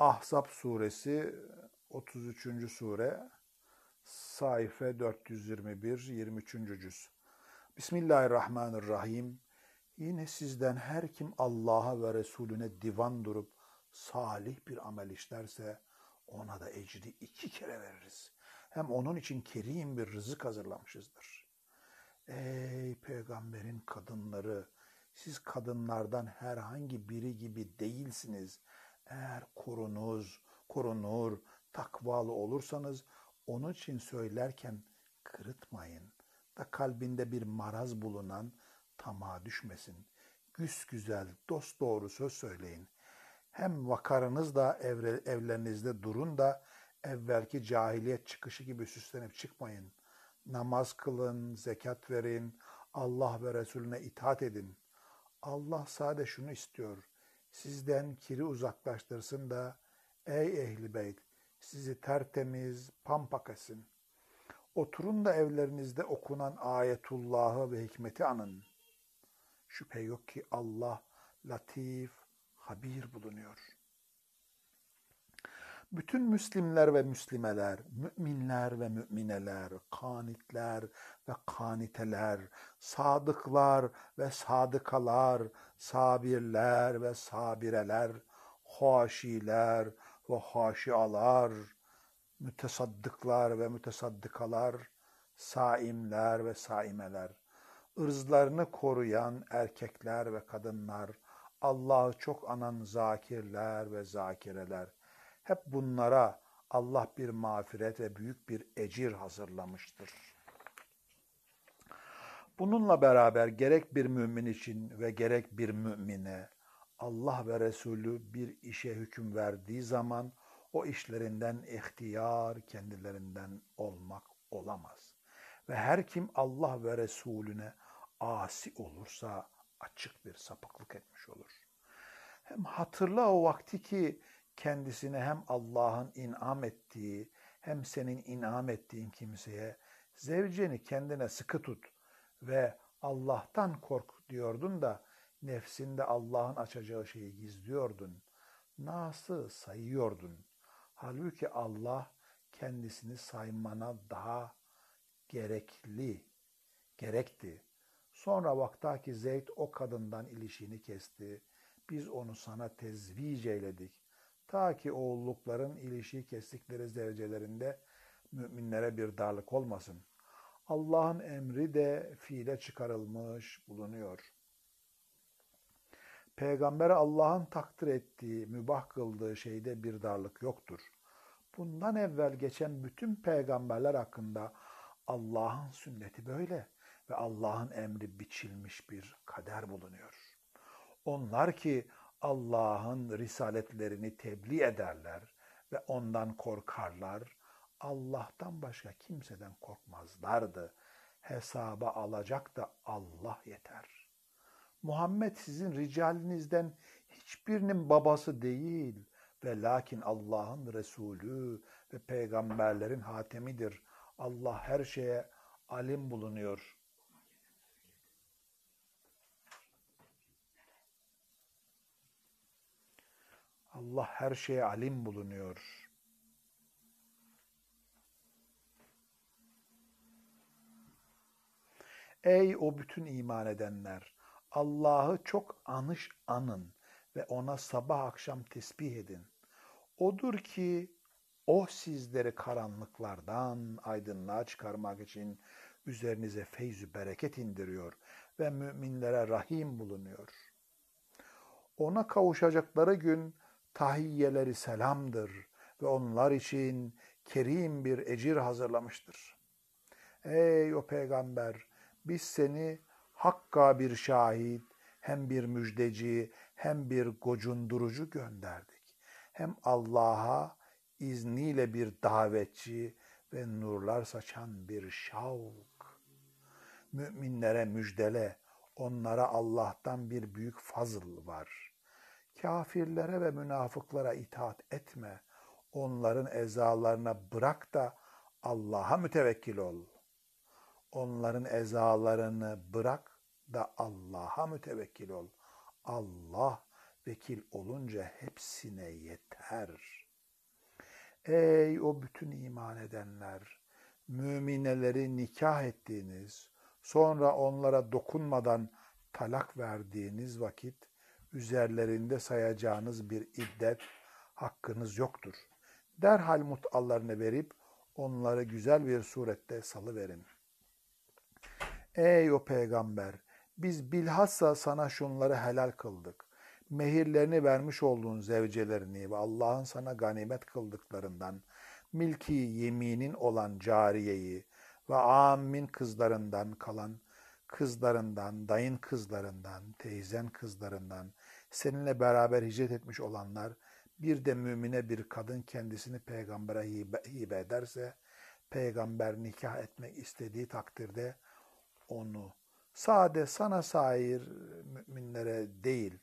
Ahzab suresi 33. sure sayfa 421 23. cüz. Bismillahirrahmanirrahim. Yine sizden her kim Allah'a ve Resulüne divan durup salih bir amel işlerse ona da ecri iki kere veririz. Hem onun için kerim bir rızık hazırlamışızdır. Ey peygamberin kadınları! Siz kadınlardan herhangi biri gibi değilsiniz. Eğer korunuz, korunur, takvalı olursanız onun için söylerken kırıtmayın da kalbinde bir maraz bulunan tamağa düşmesin. Güz güzel, dost doğru söz söyleyin. Hem vakarınızla evre, evlerinizde durun da evvelki cahiliyet çıkışı gibi süslenip çıkmayın. Namaz kılın, zekat verin, Allah ve Resulüne itaat edin. Allah sade şunu istiyor. Sizden kiri uzaklaştırsın da ey ehli beyt sizi tertemiz pampak etsin. Oturun da evlerinizde okunan ayetullahı ve hikmeti anın. Şüphe yok ki Allah latif, habir bulunuyor.'' Bütün Müslimler ve Müslimeler, müminler ve mümineler, kanitler ve kaniteler, sadıklar ve sadıkalar, sabirler ve sabireler, haşiler ve haşialar, mütesaddıklar ve mütesaddikalar, saimler ve saimeler, ırzlarını koruyan erkekler ve kadınlar, Allah'ı çok anan zakirler ve zakireler, hep bunlara Allah bir mağfiret ve büyük bir ecir hazırlamıştır. Bununla beraber gerek bir mümin için ve gerek bir mümine Allah ve Resulü bir işe hüküm verdiği zaman o işlerinden ihtiyar kendilerinden olmak olamaz. Ve her kim Allah ve Resulüne asi olursa açık bir sapıklık etmiş olur. Hem hatırla o vakti ki kendisine hem Allah'ın inam ettiği hem senin inam ettiğin kimseye zevceni kendine sıkı tut ve Allah'tan kork diyordun da nefsinde Allah'ın açacağı şeyi gizliyordun. Nasıl sayıyordun. Halbuki Allah kendisini saymana daha gerekli, gerekti. Sonra vaktaki Zeyd o kadından ilişiğini kesti. Biz onu sana tezvic eyledik. Ta ki oğullukların ilişiği kestikleri zevcelerinde müminlere bir darlık olmasın. Allah'ın emri de fiile çıkarılmış bulunuyor. Peygamber Allah'ın takdir ettiği, mübah kıldığı şeyde bir darlık yoktur. Bundan evvel geçen bütün peygamberler hakkında Allah'ın sünneti böyle ve Allah'ın emri biçilmiş bir kader bulunuyor. Onlar ki Allah'ın risaletlerini tebliğ ederler ve ondan korkarlar. Allah'tan başka kimseden korkmazlardı. Hesaba alacak da Allah yeter. Muhammed sizin ricalinizden hiçbirinin babası değil ve lakin Allah'ın Resulü ve peygamberlerin hatemidir. Allah her şeye alim bulunuyor.'' Allah her şeye alim bulunuyor. Ey o bütün iman edenler! Allah'ı çok anış anın ve ona sabah akşam tesbih edin. Odur ki o sizleri karanlıklardan aydınlığa çıkarmak için üzerinize feyzü bereket indiriyor ve müminlere rahim bulunuyor. Ona kavuşacakları gün tahiyyeleri selamdır ve onlar için kerim bir ecir hazırlamıştır. Ey o peygamber biz seni hakka bir şahit, hem bir müjdeci, hem bir gocundurucu gönderdik. Hem Allah'a izniyle bir davetçi ve nurlar saçan bir şavk. Müminlere müjdele, onlara Allah'tan bir büyük fazıl var.'' Kafirlere ve münafıklara itaat etme. Onların ezalarına bırak da Allah'a mütevekkil ol. Onların ezalarını bırak da Allah'a mütevekkil ol. Allah vekil olunca hepsine yeter. Ey o bütün iman edenler, mümineleri nikah ettiğiniz, sonra onlara dokunmadan talak verdiğiniz vakit üzerlerinde sayacağınız bir iddet hakkınız yoktur. Derhal mutallarını verip onları güzel bir surette salıverin. Ey o peygamber! Biz bilhassa sana şunları helal kıldık. Mehirlerini vermiş olduğun zevcelerini ve Allah'ın sana ganimet kıldıklarından, milki yeminin olan cariyeyi ve amin kızlarından kalan kızlarından, dayın kızlarından, teyzen kızlarından, seninle beraber hicret etmiş olanlar, bir de mümine bir kadın kendisini peygambere hibe, hibe ederse, peygamber nikah etmek istediği takdirde onu sade sana sair müminlere değil,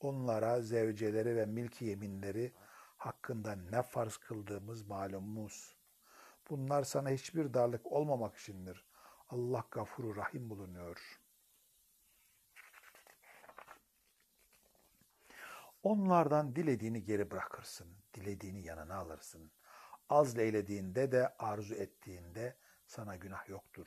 onlara zevceleri ve milki yeminleri hakkında ne farz kıldığımız malumumuz. Bunlar sana hiçbir darlık olmamak içindir. Allah gafuru rahim bulunuyor. Onlardan dilediğini geri bırakırsın, dilediğini yanına alırsın. Az leylediğinde de arzu ettiğinde sana günah yoktur.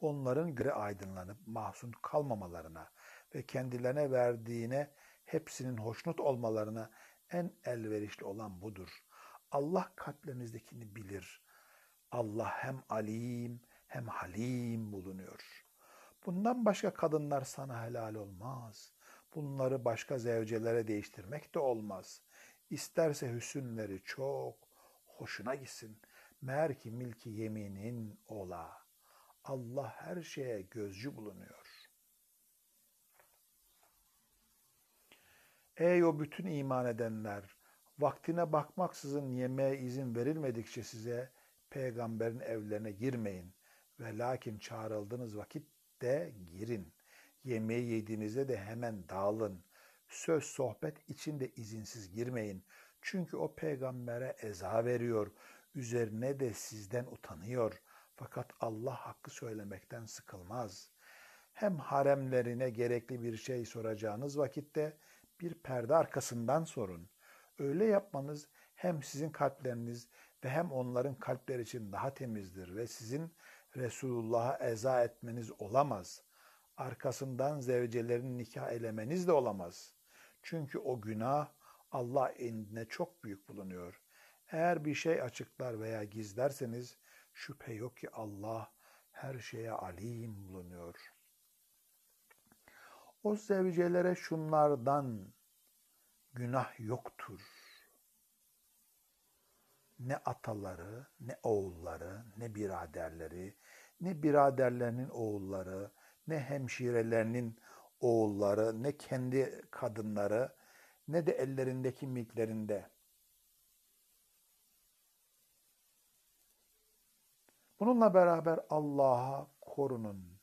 Onların göre aydınlanıp mahzun kalmamalarına ve kendilerine verdiğine hepsinin hoşnut olmalarına en elverişli olan budur. Allah kalplerinizdekini bilir. Allah hem alim hem halim bulunuyor. Bundan başka kadınlar sana helal olmaz. Bunları başka zevcelere değiştirmek de olmaz. İsterse hüsünleri çok hoşuna gitsin. Meğer ki milki yeminin ola. Allah her şeye gözcü bulunuyor. Ey o bütün iman edenler! Vaktine bakmaksızın yemeğe izin verilmedikçe size peygamberin evlerine girmeyin ve lakin çağrıldığınız vakitte girin. Yemeği yediğinizde de hemen dağılın. Söz sohbet içinde izinsiz girmeyin. Çünkü o peygambere eza veriyor. Üzerine de sizden utanıyor. Fakat Allah hakkı söylemekten sıkılmaz. Hem haremlerine gerekli bir şey soracağınız vakitte bir perde arkasından sorun. Öyle yapmanız hem sizin kalpleriniz ve hem onların kalpleri için daha temizdir ve sizin Resulullah'a eza etmeniz olamaz. Arkasından zevcelerin nikah elemeniz de olamaz. Çünkü o günah Allah indine çok büyük bulunuyor. Eğer bir şey açıklar veya gizlerseniz şüphe yok ki Allah her şeye alim bulunuyor. O zevcelere şunlardan günah yoktur ne ataları, ne oğulları, ne biraderleri, ne biraderlerinin oğulları, ne hemşirelerinin oğulları, ne kendi kadınları, ne de ellerindeki milklerinde. Bununla beraber Allah'a korunun.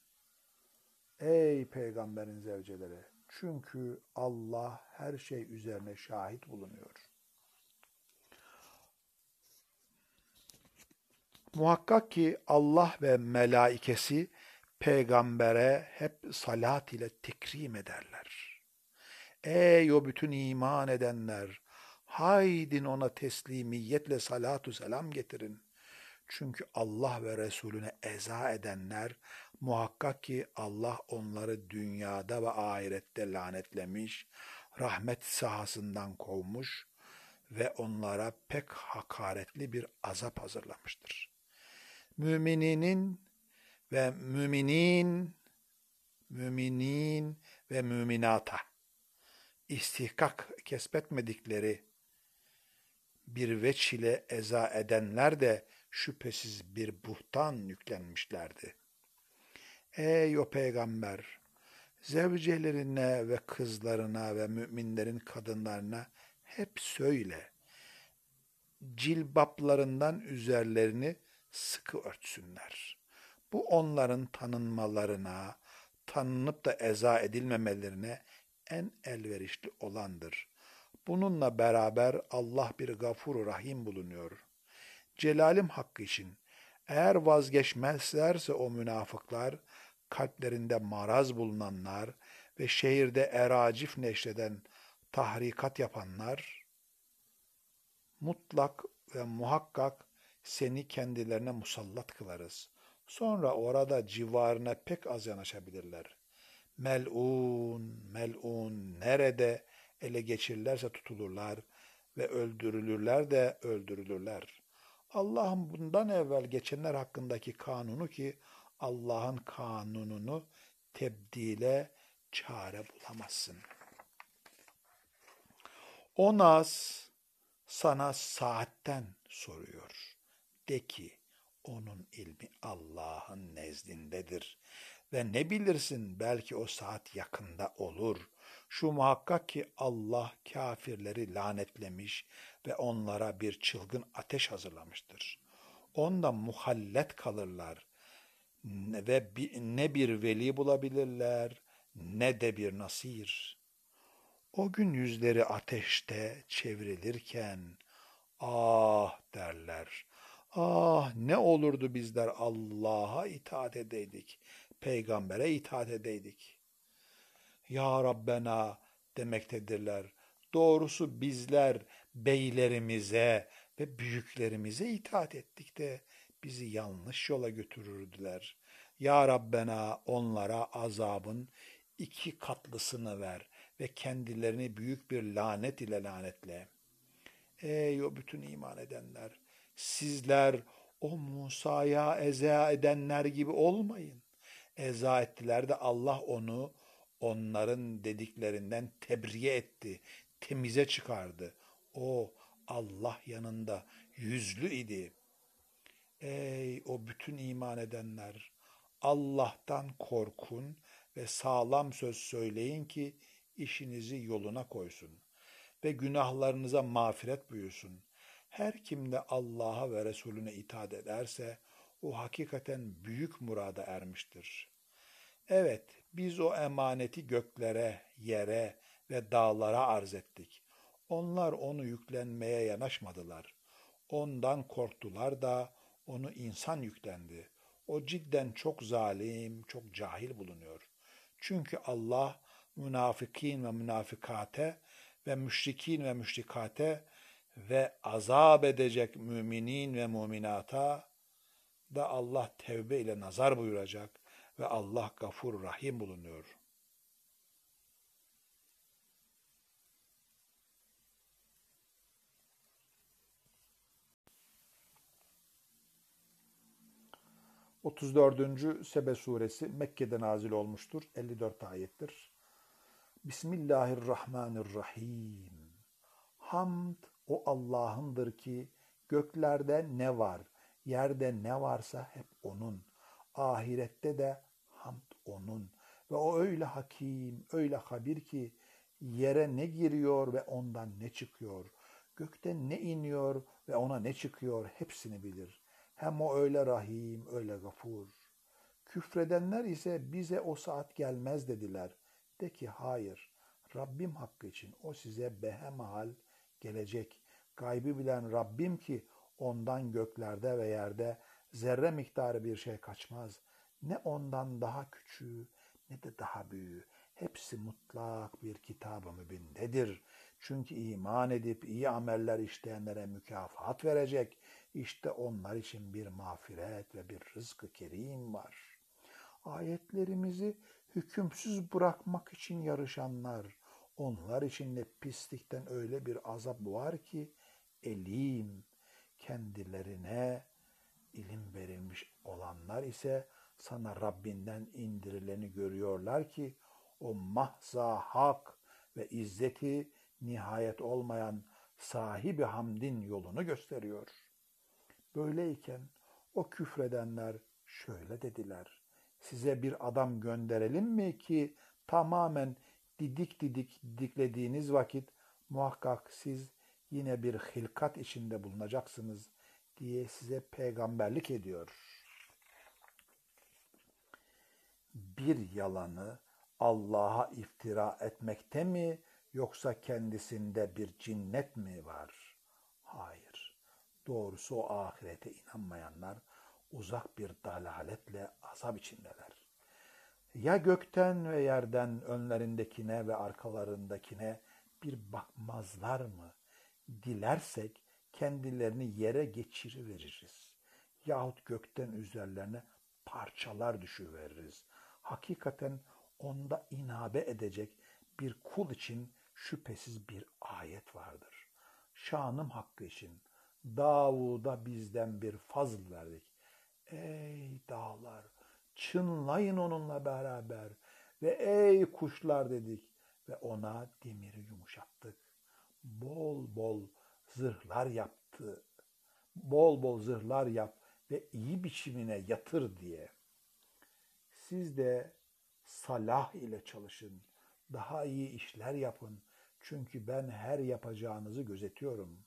Ey peygamberin zevceleri! Çünkü Allah her şey üzerine şahit bulunuyor. Muhakkak ki Allah ve melaikesi peygambere hep salat ile tekrim ederler. Ey o bütün iman edenler! Haydin ona teslimiyetle salatu selam getirin. Çünkü Allah ve Resulüne eza edenler muhakkak ki Allah onları dünyada ve ahirette lanetlemiş, rahmet sahasından kovmuş ve onlara pek hakaretli bir azap hazırlamıştır mümininin ve müminin, müminin ve müminata istihkak kesbetmedikleri bir veç ile eza edenler de şüphesiz bir buhtan yüklenmişlerdi. Ey o peygamber! Zevcelerine ve kızlarına ve müminlerin kadınlarına hep söyle. Cilbaplarından üzerlerini sıkı örtsünler. Bu onların tanınmalarına, tanınıp da eza edilmemelerine en elverişli olandır. Bununla beraber Allah bir gafuru rahim bulunuyor. Celalim hakkı için eğer vazgeçmezlerse o münafıklar, kalplerinde maraz bulunanlar ve şehirde eracif neşreden tahrikat yapanlar mutlak ve muhakkak seni kendilerine musallat kılarız. Sonra orada civarına pek az yanaşabilirler. Mel'un, mel'un nerede ele geçirirlerse tutulurlar ve öldürülürler de öldürülürler. Allah'ın bundan evvel geçenler hakkındaki kanunu ki Allah'ın kanununu tebdile çare bulamazsın. O naz sana saatten soruyor. De ki onun ilmi Allah'ın nezdindedir. Ve ne bilirsin belki o saat yakında olur. Şu muhakkak ki Allah kafirleri lanetlemiş ve onlara bir çılgın ateş hazırlamıştır. Onda muhallet kalırlar ve ne bir veli bulabilirler ne de bir nasir. O gün yüzleri ateşte çevrilirken ah derler. Ah ne olurdu bizler Allah'a itaat edeydik, peygambere itaat edeydik. Ya Rabbena demektedirler. Doğrusu bizler beylerimize ve büyüklerimize itaat ettik de bizi yanlış yola götürürdüler. Ya Rabbena onlara azabın iki katlısını ver ve kendilerini büyük bir lanet ile lanetle. Ey o bütün iman edenler! Sizler o Musa'ya eza edenler gibi olmayın. Eza ettiler de Allah onu onların dediklerinden tebriye etti, temize çıkardı. O Allah yanında yüzlü idi. Ey o bütün iman edenler! Allah'tan korkun ve sağlam söz söyleyin ki işinizi yoluna koysun ve günahlarınıza mağfiret buyursun. Her kim de Allah'a ve Resulüne itaat ederse o hakikaten büyük murada ermiştir. Evet, biz o emaneti göklere, yere ve dağlara arz ettik. Onlar onu yüklenmeye yanaşmadılar. Ondan korktular da onu insan yüklendi. O cidden çok zalim, çok cahil bulunuyor. Çünkü Allah münafıkin ve münafikate ve müşrikin ve müşrikate ve azap edecek müminin ve muminata da Allah tevbe ile nazar buyuracak ve Allah gafur rahim bulunuyor. Otuz dördüncü Sebe suresi Mekke'de nazil olmuştur. 54 ayettir. Bismillahirrahmanirrahim. Hamd o Allah'ındır ki göklerde ne var, yerde ne varsa hep O'nun. Ahirette de hamd O'nun. Ve O öyle hakim, öyle habir ki yere ne giriyor ve ondan ne çıkıyor. Gökte ne iniyor ve ona ne çıkıyor hepsini bilir. Hem o öyle rahim, öyle gafur. Küfredenler ise bize o saat gelmez dediler. De ki hayır, Rabbim hakkı için o size behemahal gelecek. Gaybı bilen Rabbim ki ondan göklerde ve yerde zerre miktarı bir şey kaçmaz. Ne ondan daha küçüğü ne de daha büyüğü. Hepsi mutlak bir kitab-ı mübindedir. Çünkü iman edip iyi ameller işleyenlere mükafat verecek. İşte onlar için bir mağfiret ve bir rızkı kerim var. Ayetlerimizi hükümsüz bırakmak için yarışanlar, onlar için de pislikten öyle bir azap var ki elim kendilerine ilim verilmiş olanlar ise sana Rabbinden indirileni görüyorlar ki o mahza hak ve izzeti nihayet olmayan sahibi hamdin yolunu gösteriyor. Böyleyken o küfredenler şöyle dediler. Size bir adam gönderelim mi ki tamamen didik didik didiklediğiniz vakit muhakkak siz yine bir hilkat içinde bulunacaksınız diye size peygamberlik ediyor. Bir yalanı Allah'a iftira etmekte mi yoksa kendisinde bir cinnet mi var? Hayır. Doğrusu o ahirete inanmayanlar uzak bir dalaletle azap içindeler ya gökten ve yerden önlerindekine ve arkalarındakine bir bakmazlar mı? Dilersek kendilerini yere geçiriveririz. Yahut gökten üzerlerine parçalar düşüveririz. Hakikaten onda inabe edecek bir kul için şüphesiz bir ayet vardır. Şanım hakkı için Davud'a bizden bir fazl verdik. Ey dağlar çınlayın onunla beraber ve ey kuşlar dedik ve ona demiri yumuşattık. Bol bol zırhlar yaptı. Bol bol zırhlar yap ve iyi biçimine yatır diye. Siz de salah ile çalışın. Daha iyi işler yapın. Çünkü ben her yapacağınızı gözetiyorum.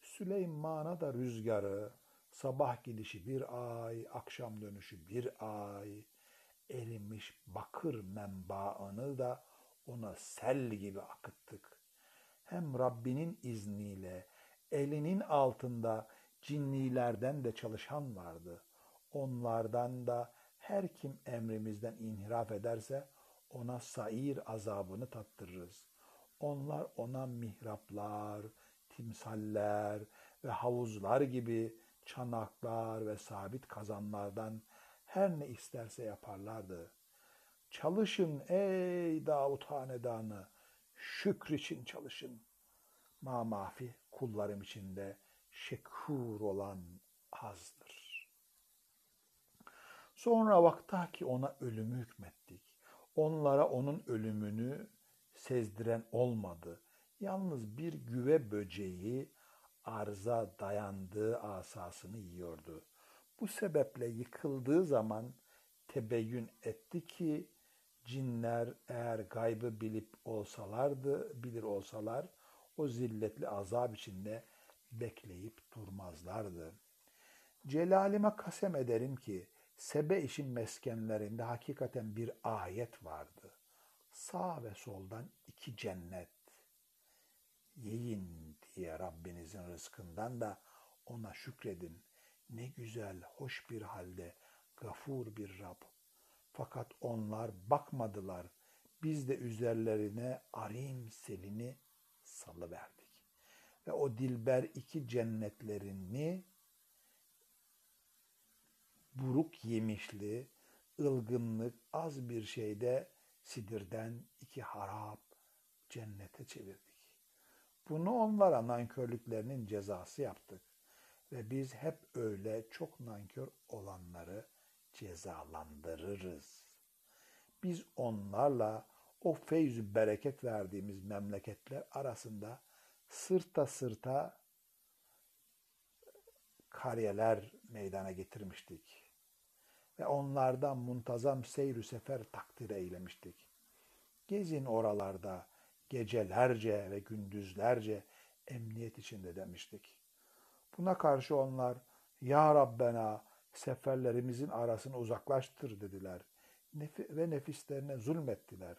Süleyman'a da rüzgarı, sabah gidişi bir ay, akşam dönüşü bir ay, erimiş bakır menbaını da ona sel gibi akıttık. Hem Rabbinin izniyle elinin altında cinnilerden de çalışan vardı. Onlardan da her kim emrimizden inhiraf ederse ona sair azabını tattırırız. Onlar ona mihraplar, timsaller ve havuzlar gibi çanaklar ve sabit kazanlardan her ne isterse yaparlardı. Çalışın ey Davut hanedanı, şükür için çalışın. Ma mafi kullarım içinde şekur olan azdır. Sonra vakta ki ona ölümü hükmettik. Onlara onun ölümünü sezdiren olmadı. Yalnız bir güve böceği arza dayandığı asasını yiyordu. Bu sebeple yıkıldığı zaman tebeyyün etti ki cinler eğer gaybı bilip olsalardı, bilir olsalar o zilletli azap içinde bekleyip durmazlardı. Celalime kasem ederim ki Sebe işin meskenlerinde hakikaten bir ayet vardı. Sağ ve soldan iki cennet. Yiyin diye Rabbinizin rızkından da ona şükredin. Ne güzel, hoş bir halde, gafur bir Rab. Fakat onlar bakmadılar. Biz de üzerlerine arim selini salıverdik. Ve o dilber iki cennetlerini buruk yemişli, ılgınlık az bir şeyde sidirden iki harap cennete çevirdik. Bunu onlara nankörlüklerinin cezası yaptık. Ve biz hep öyle çok nankör olanları cezalandırırız. Biz onlarla o feyzü bereket verdiğimiz memleketler arasında sırta sırta kariyeler meydana getirmiştik. Ve onlardan muntazam seyr sefer takdir eylemiştik. Gezin oralarda gecelerce ve gündüzlerce emniyet içinde demiştik. Buna karşı onlar Ya Rabbena seferlerimizin arasını uzaklaştır dediler Nef- ve nefislerine zulmettiler.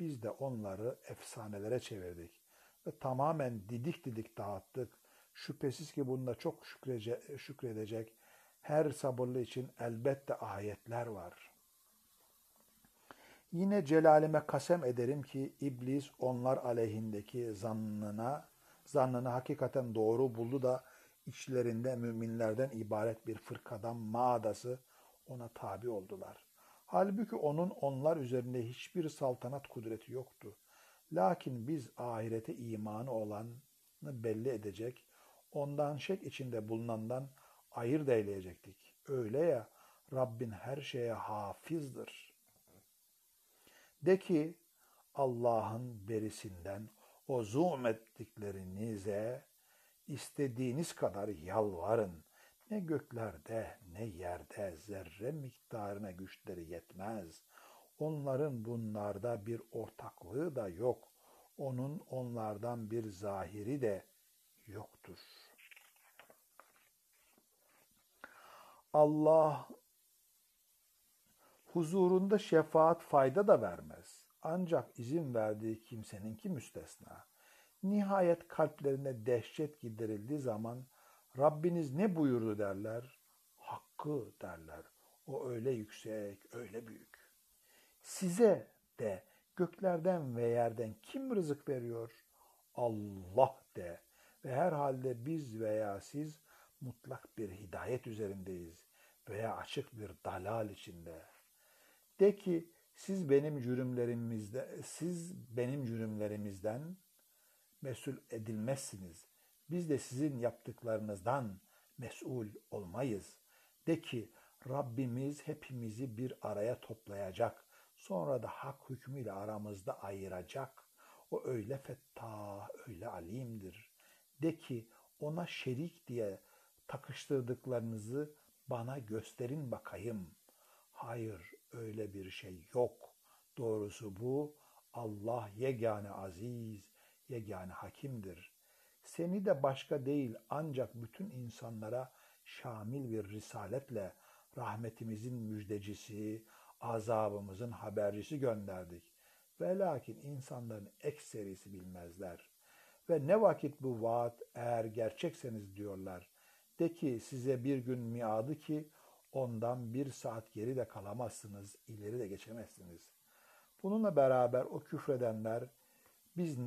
Biz de onları efsanelere çevirdik ve tamamen didik didik dağıttık. Şüphesiz ki bunda çok şükrece, şükredecek her sabırlı için elbette ayetler var. Yine celalime kasem ederim ki iblis onlar aleyhindeki zannına, zannını hakikaten doğru buldu da içlerinde müminlerden ibaret bir fırkadan mağdası ona tabi oldular. Halbuki onun onlar üzerinde hiçbir saltanat kudreti yoktu. Lakin biz ahirete imanı olanı belli edecek, ondan şek içinde bulunandan ayırt eyleyecektik. Öyle ya Rabbin her şeye hafizdir. De ki Allah'ın berisinden o zoom ettiklerinize istediğiniz kadar yalvarın. Ne göklerde ne yerde zerre miktarına güçleri yetmez. Onların bunlarda bir ortaklığı da yok. Onun onlardan bir zahiri de yoktur. Allah huzurunda şefaat fayda da vermez. Ancak izin verdiği kimseninki müstesna. Nihayet kalplerine dehşet giderildiği zaman Rabbiniz ne buyurdu derler? Hakkı derler. O öyle yüksek, öyle büyük. Size de göklerden ve yerden kim rızık veriyor? Allah de ve herhalde biz veya siz mutlak bir hidayet üzerindeyiz veya açık bir dalal içinde. De ki siz benim cürümlerimizde siz benim cürümlerimizden mesul edilmezsiniz. Biz de sizin yaptıklarınızdan mesul olmayız. De ki Rabbimiz hepimizi bir araya toplayacak. Sonra da hak hükmüyle aramızda ayıracak. O öyle fettah, öyle alimdir. De ki ona şerik diye takıştırdıklarınızı bana gösterin bakayım. Hayır öyle bir şey yok. Doğrusu bu Allah yegane aziz, yegane hakimdir. Seni de başka değil ancak bütün insanlara şamil bir risaletle rahmetimizin müjdecisi, azabımızın habercisi gönderdik. Ve lakin insanların ekserisi bilmezler. Ve ne vakit bu vaat eğer gerçekseniz diyorlar. De ki size bir gün miadı ki ondan bir saat geri de kalamazsınız, ileri de geçemezsiniz. Bununla beraber o küfredenler biz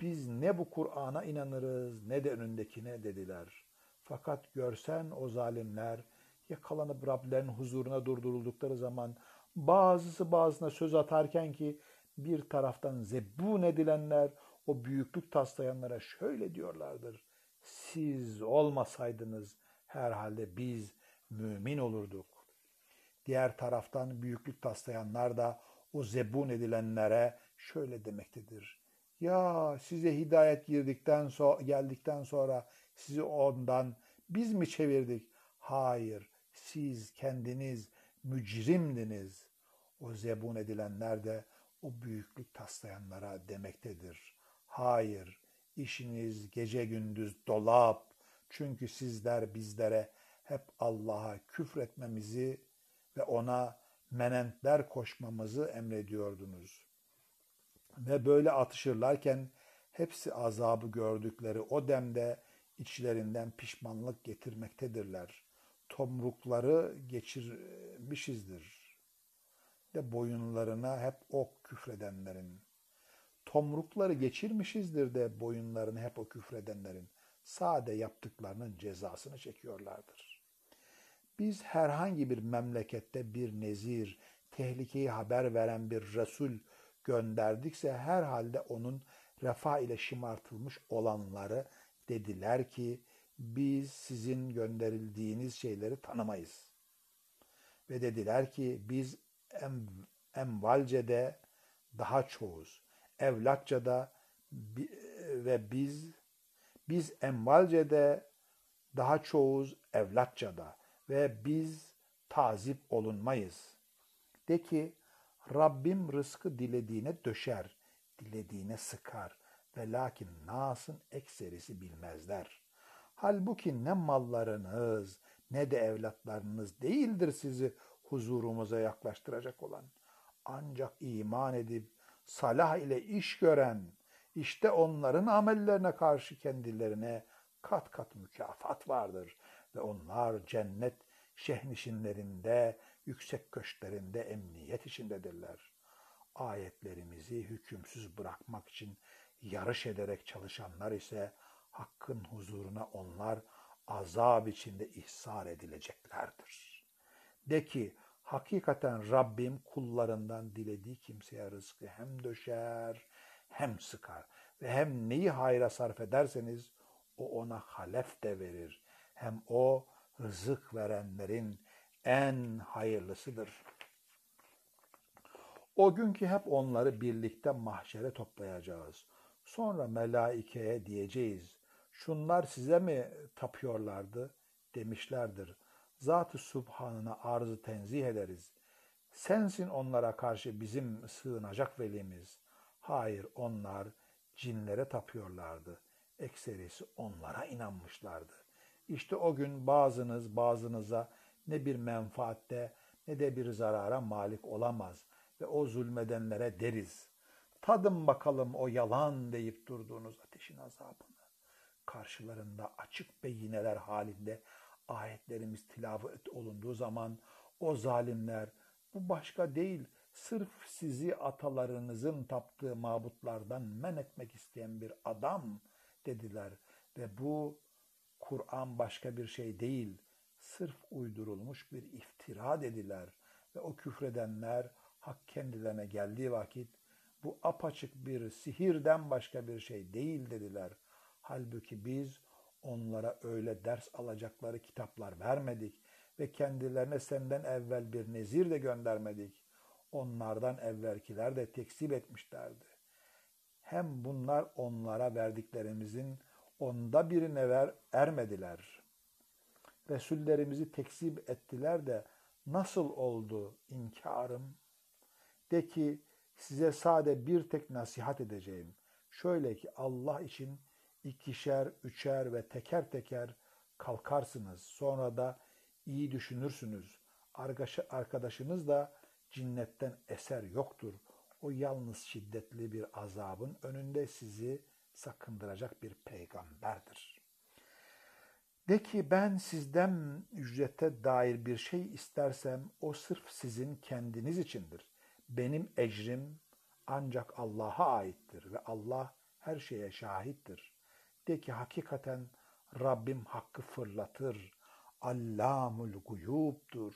biz ne bu Kur'an'a inanırız ne de önündekine dediler. Fakat görsen o zalimler yakalanıp Rablerin huzuruna durduruldukları zaman bazısı bazısına söz atarken ki bir taraftan zebun edilenler o büyüklük taslayanlara şöyle diyorlardır. Siz olmasaydınız herhalde biz mümin olurduk. Diğer taraftan büyüklük taslayanlar da o zebun edilenlere şöyle demektedir. Ya size hidayet girdikten sonra geldikten sonra sizi ondan biz mi çevirdik? Hayır, siz kendiniz mücrimdiniz. O zebun edilenler de o büyüklük taslayanlara demektedir. Hayır, işiniz gece gündüz dolap. Çünkü sizler bizlere hep Allah'a küfretmemizi ve ona menentler koşmamızı emrediyordunuz. Ve böyle atışırlarken hepsi azabı gördükleri o demde içlerinden pişmanlık getirmektedirler. Tomrukları geçirmişizdir. De boyunlarına hep ok küfredenlerin. Tomrukları geçirmişizdir de boyunlarını hep o küfredenlerin. Sade yaptıklarının cezasını çekiyorlardır. Biz herhangi bir memlekette bir nezir, tehlikeyi haber veren bir Resul gönderdikse herhalde onun refah ile şımartılmış olanları dediler ki biz sizin gönderildiğiniz şeyleri tanımayız. Ve dediler ki biz em, emvalcede daha çoğuz. Evlatçada ve biz biz emvalcede daha çoğuz evlatçada ve biz tazip olunmayız. De ki Rabbim rızkı dilediğine döşer, dilediğine sıkar ve lakin nasın ekserisi bilmezler. Halbuki ne mallarınız ne de evlatlarınız değildir sizi huzurumuza yaklaştıracak olan. Ancak iman edip salah ile iş gören, işte onların amellerine karşı kendilerine kat kat mükafat vardır. Ve onlar cennet şehnişinlerinde, yüksek köşklerinde emniyet içindedirler. Ayetlerimizi hükümsüz bırakmak için yarış ederek çalışanlar ise Hakk'ın huzuruna onlar azap içinde ihsar edileceklerdir. De ki hakikaten Rabbim kullarından dilediği kimseye rızkı hem döşer hem sıkar ve hem neyi hayra sarf ederseniz o ona halef de verir. Hem o rızık verenlerin en hayırlısıdır. O günkü hep onları birlikte mahşere toplayacağız. Sonra melaikeye diyeceğiz. Şunlar size mi tapıyorlardı? Demişlerdir. Zat-ı Subhan'ına arzı tenzih ederiz. Sensin onlara karşı bizim sığınacak velimiz. Hayır onlar cinlere tapıyorlardı. Ekserisi onlara inanmışlardı. İşte o gün bazınız bazınıza ne bir menfaatte ne de bir zarara malik olamaz ve o zulmedenlere deriz. Tadın bakalım o yalan deyip durduğunuz ateşin azabını. Karşılarında açık beyineler halinde ayetlerimiz tilavet olunduğu zaman o zalimler bu başka değil sırf sizi atalarınızın taptığı mabutlardan men etmek isteyen bir adam dediler. Ve bu Kur'an başka bir şey değil, sırf uydurulmuş bir iftira dediler. Ve o küfredenler hak kendilerine geldiği vakit bu apaçık bir sihirden başka bir şey değil dediler. Halbuki biz onlara öyle ders alacakları kitaplar vermedik ve kendilerine senden evvel bir nezir de göndermedik. Onlardan evvelkiler de tekzip etmişlerdi. Hem bunlar onlara verdiklerimizin onda birine ver, ermediler. Resullerimizi tekzip ettiler de nasıl oldu inkarım? De ki size sade bir tek nasihat edeceğim. Şöyle ki Allah için ikişer, üçer ve teker teker kalkarsınız. Sonra da iyi düşünürsünüz. Arkadaşınız da cinnetten eser yoktur. O yalnız şiddetli bir azabın önünde sizi sakındıracak bir peygamberdir. De ki ben sizden ücrete dair bir şey istersem o sırf sizin kendiniz içindir. Benim ecrim ancak Allah'a aittir ve Allah her şeye şahittir. De ki hakikaten Rabbim hakkı fırlatır. Allamul guyubdur.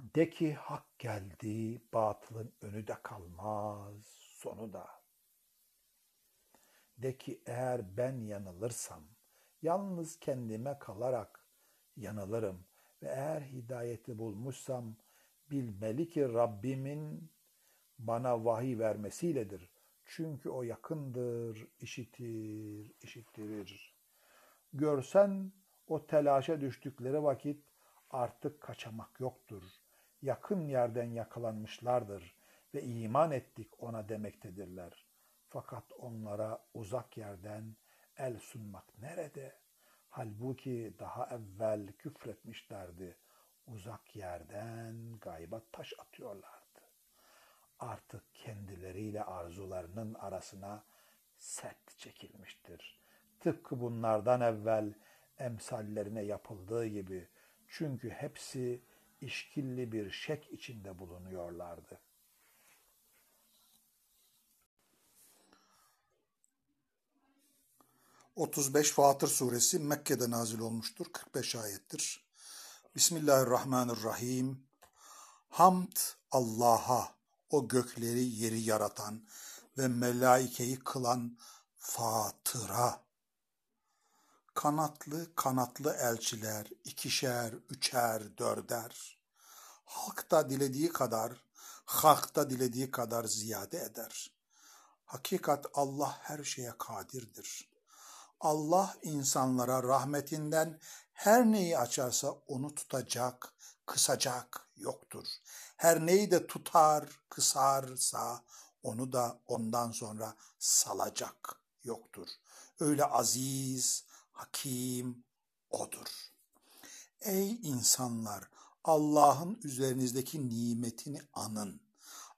De ki hak geldi, batılın önü de kalmaz, sonu da. De ki eğer ben yanılırsam, yalnız kendime kalarak yanılırım ve eğer hidayeti bulmuşsam, bilmeli ki Rabbimin bana vahiy vermesiyledir. Çünkü o yakındır, işitir, işittirir. Görsen o telaşa düştükleri vakit artık kaçamak yoktur. Yakın yerden yakalanmışlardır ve iman ettik ona demektedirler. Fakat onlara uzak yerden el sunmak nerede? Halbuki daha evvel küfretmişlerdi. Uzak yerden gayba taş atıyorlardı. Artık kendileriyle arzularının arasına sert çekilmiştir. Tıpkı bunlardan evvel emsallerine yapıldığı gibi. Çünkü hepsi işkilli bir şek içinde bulunuyorlardı. ...35 Fatır Suresi Mekke'de nazil olmuştur. 45 ayettir. Bismillahirrahmanirrahim. Hamd Allah'a, o gökleri yeri yaratan ve melaikeyi kılan Fatıra kanatlı kanatlı elçiler ikişer, üçer, dörder. Halk da dilediği kadar, halk da dilediği kadar ziyade eder. Hakikat Allah her şeye kadirdir. Allah insanlara rahmetinden her neyi açarsa onu tutacak, kısacak yoktur. Her neyi de tutar, kısarsa onu da ondan sonra salacak yoktur. Öyle aziz, hakim odur. Ey insanlar Allah'ın üzerinizdeki nimetini anın.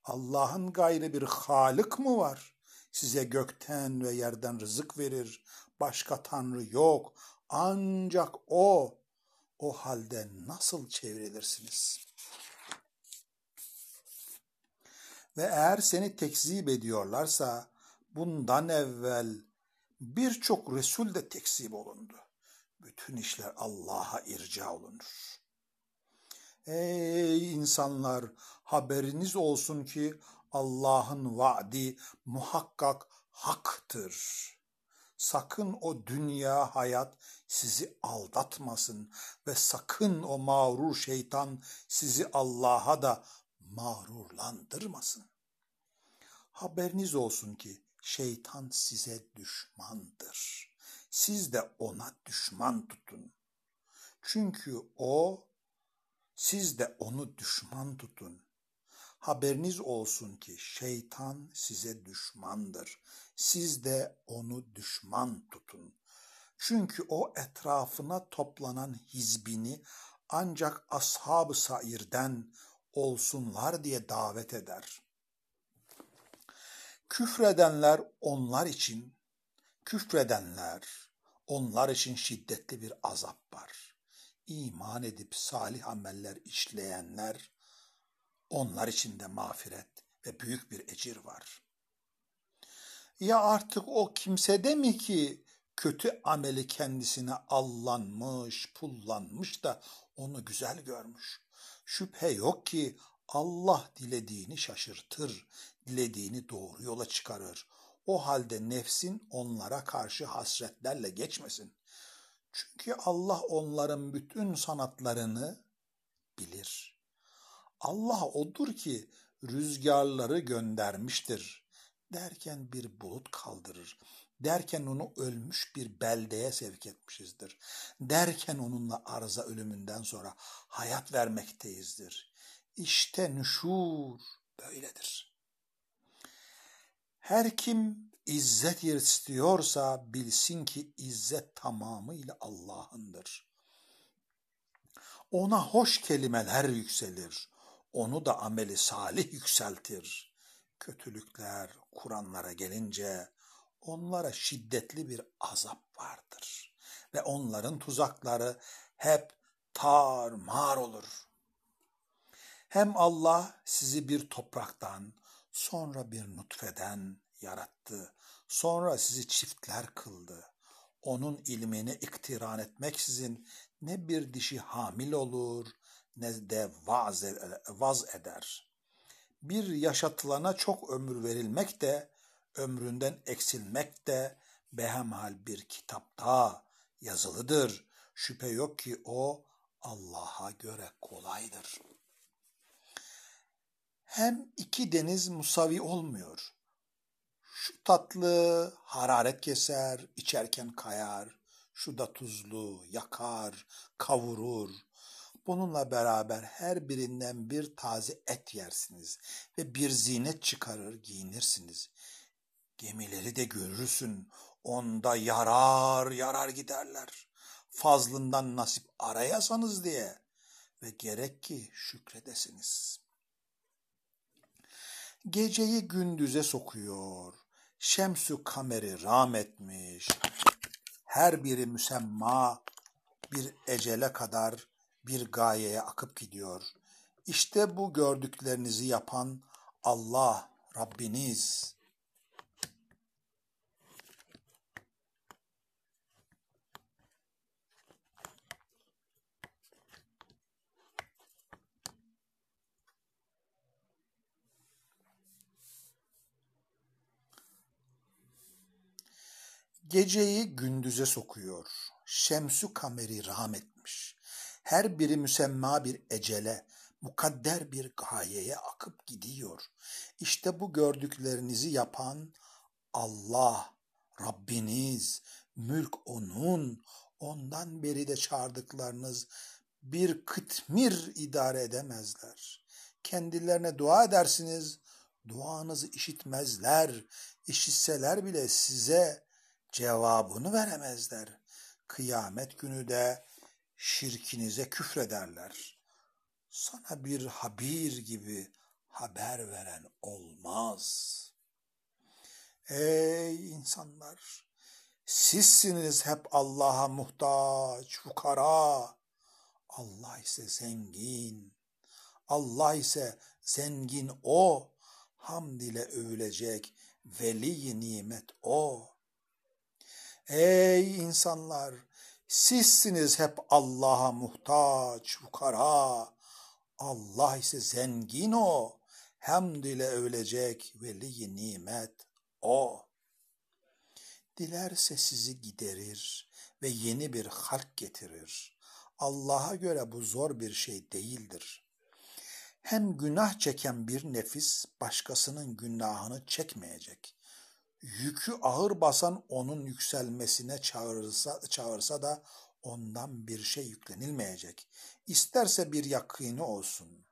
Allah'ın gayrı bir Halık mı var? Size gökten ve yerden rızık verir. Başka tanrı yok. Ancak o. O halde nasıl çevrilirsiniz? Ve eğer seni tekzip ediyorlarsa bundan evvel birçok Resul de tekzip olundu. Bütün işler Allah'a irca olunur. Ey insanlar haberiniz olsun ki Allah'ın vaadi muhakkak haktır. Sakın o dünya hayat sizi aldatmasın ve sakın o mağrur şeytan sizi Allah'a da mağrurlandırmasın. Haberiniz olsun ki Şeytan size düşmandır. Siz de ona düşman tutun. Çünkü o, siz de onu düşman tutun. Haberiniz olsun ki şeytan size düşmandır. Siz de onu düşman tutun. Çünkü o etrafına toplanan hizbini ancak ashab-ı sairden olsunlar diye davet eder. Küfredenler onlar için, küfredenler onlar için şiddetli bir azap var. İman edip salih ameller işleyenler Onlar için de mağfiret ve büyük bir ecir var. Ya artık o kimsede mi ki kötü ameli kendisine allanmış, pullanmış da onu güzel görmüş. Şüphe yok ki Allah dilediğini şaşırtır, dilediğini doğru yola çıkarır. O halde nefsin onlara karşı hasretlerle geçmesin. Çünkü Allah onların bütün sanatlarını bilir. Allah odur ki rüzgarları göndermiştir. Derken bir bulut kaldırır. Derken onu ölmüş bir beldeye sevk etmişizdir. Derken onunla arıza ölümünden sonra hayat vermekteyizdir. İşte nüşur böyledir. Her kim izzet istiyorsa bilsin ki izzet tamamıyla Allah'ındır. Ona hoş kelimeler yükselir. Onu da ameli salih yükseltir. Kötülükler Kur'anlara gelince onlara şiddetli bir azap vardır. Ve onların tuzakları hep tar mar olur. Hem Allah sizi bir topraktan, sonra bir nutfeden yarattı. Sonra sizi çiftler kıldı. Onun ilmini iktiran etmeksizin ne bir dişi hamil olur ne de vaz, vaz eder. Bir yaşatılana çok ömür verilmek de, ömründen eksilmek de behemhal bir kitapta yazılıdır. Şüphe yok ki o Allah'a göre kolaydır. Hem iki deniz musavi olmuyor. Şu tatlı hararet keser, içerken kayar. Şu da tuzlu, yakar, kavurur. Bununla beraber her birinden bir taze et yersiniz ve bir zinet çıkarır giyinirsiniz. Gemileri de görürsün, onda yarar yarar giderler. Fazlından nasip arayasanız diye ve gerek ki şükredesiniz. Geceyi gündüze sokuyor, şemsü kameri ram etmiş, her biri müsemma bir ecele kadar bir gayeye akıp gidiyor. İşte bu gördüklerinizi yapan Allah Rabbiniz. Geceyi gündüze sokuyor. Şemsü kameri rahmetmiş. Her biri müsemma bir ecele, mukadder bir gayeye akıp gidiyor. İşte bu gördüklerinizi yapan Allah, Rabbiniz, mülk O'nun, ondan beri de çağırdıklarınız bir kıtmir idare edemezler. Kendilerine dua edersiniz, duanızı işitmezler, işitseler bile size cevabını veremezler. Kıyamet günü de şirkinize küfrederler. Sana bir habir gibi haber veren olmaz. Ey insanlar! Sizsiniz hep Allah'a muhtaç, fukara. Allah ise zengin. Allah ise zengin o. Hamd ile övülecek veli nimet o. Ey insanlar! Sizsiniz hep Allah'a muhtaç, fukara. Allah ise zengin o. Hamd ile övülecek veli nimet o. Dilerse sizi giderir ve yeni bir halk getirir. Allah'a göre bu zor bir şey değildir. Hem günah çeken bir nefis başkasının günahını çekmeyecek yükü ağır basan onun yükselmesine çağırsa, çağırsa da ondan bir şey yüklenilmeyecek. İsterse bir yakını olsun.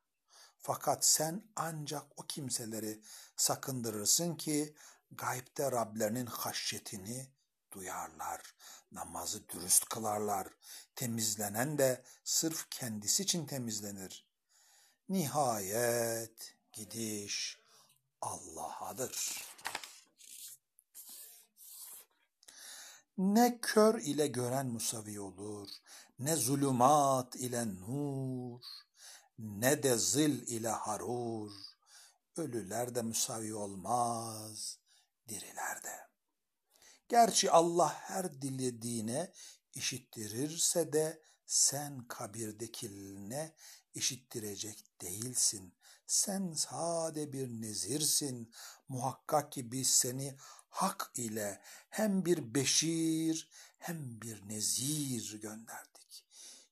Fakat sen ancak o kimseleri sakındırırsın ki gaybde Rablerinin haşyetini duyarlar. Namazı dürüst kılarlar. Temizlenen de sırf kendisi için temizlenir. Nihayet gidiş Allah'adır. Ne kör ile gören musavi olur, ne zulümat ile nur, ne de zil ile harur. Ölüler de müsavi olmaz, diriler de. Gerçi Allah her dilediğine işittirirse de sen kabirdekiline işittirecek değilsin. Sen sade bir nezirsin. Muhakkak ki biz seni hak ile hem bir beşir hem bir nezir gönderdik.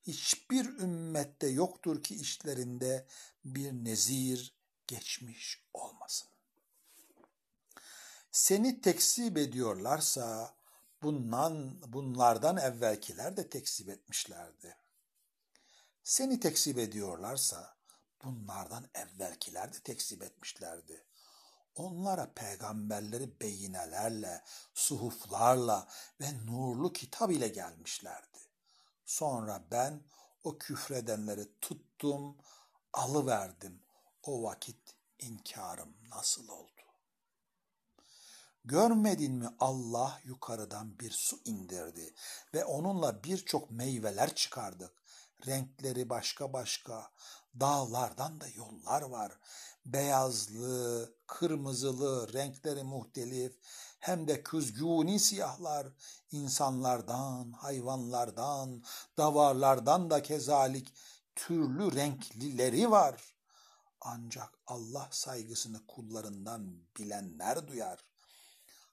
Hiçbir ümmette yoktur ki işlerinde bir nezir geçmiş olmasın. Seni tekzip ediyorlarsa bundan, bunlardan evvelkiler de tekzip etmişlerdi. Seni tekzip ediyorlarsa bunlardan evvelkiler de tekzip etmişlerdi. Onlara peygamberleri beyinelerle, suhuflarla ve nurlu kitap ile gelmişlerdi. Sonra ben o küfredenleri tuttum, alıverdim. O vakit inkarım nasıl oldu? Görmedin mi Allah yukarıdan bir su indirdi ve onunla birçok meyveler çıkardık. Renkleri başka başka, dağlardan da yollar var. Beyazlı, kırmızılı, renkleri muhtelif, hem de küzguni siyahlar, insanlardan, hayvanlardan, davarlardan da kezalik türlü renklileri var. Ancak Allah saygısını kullarından bilenler duyar.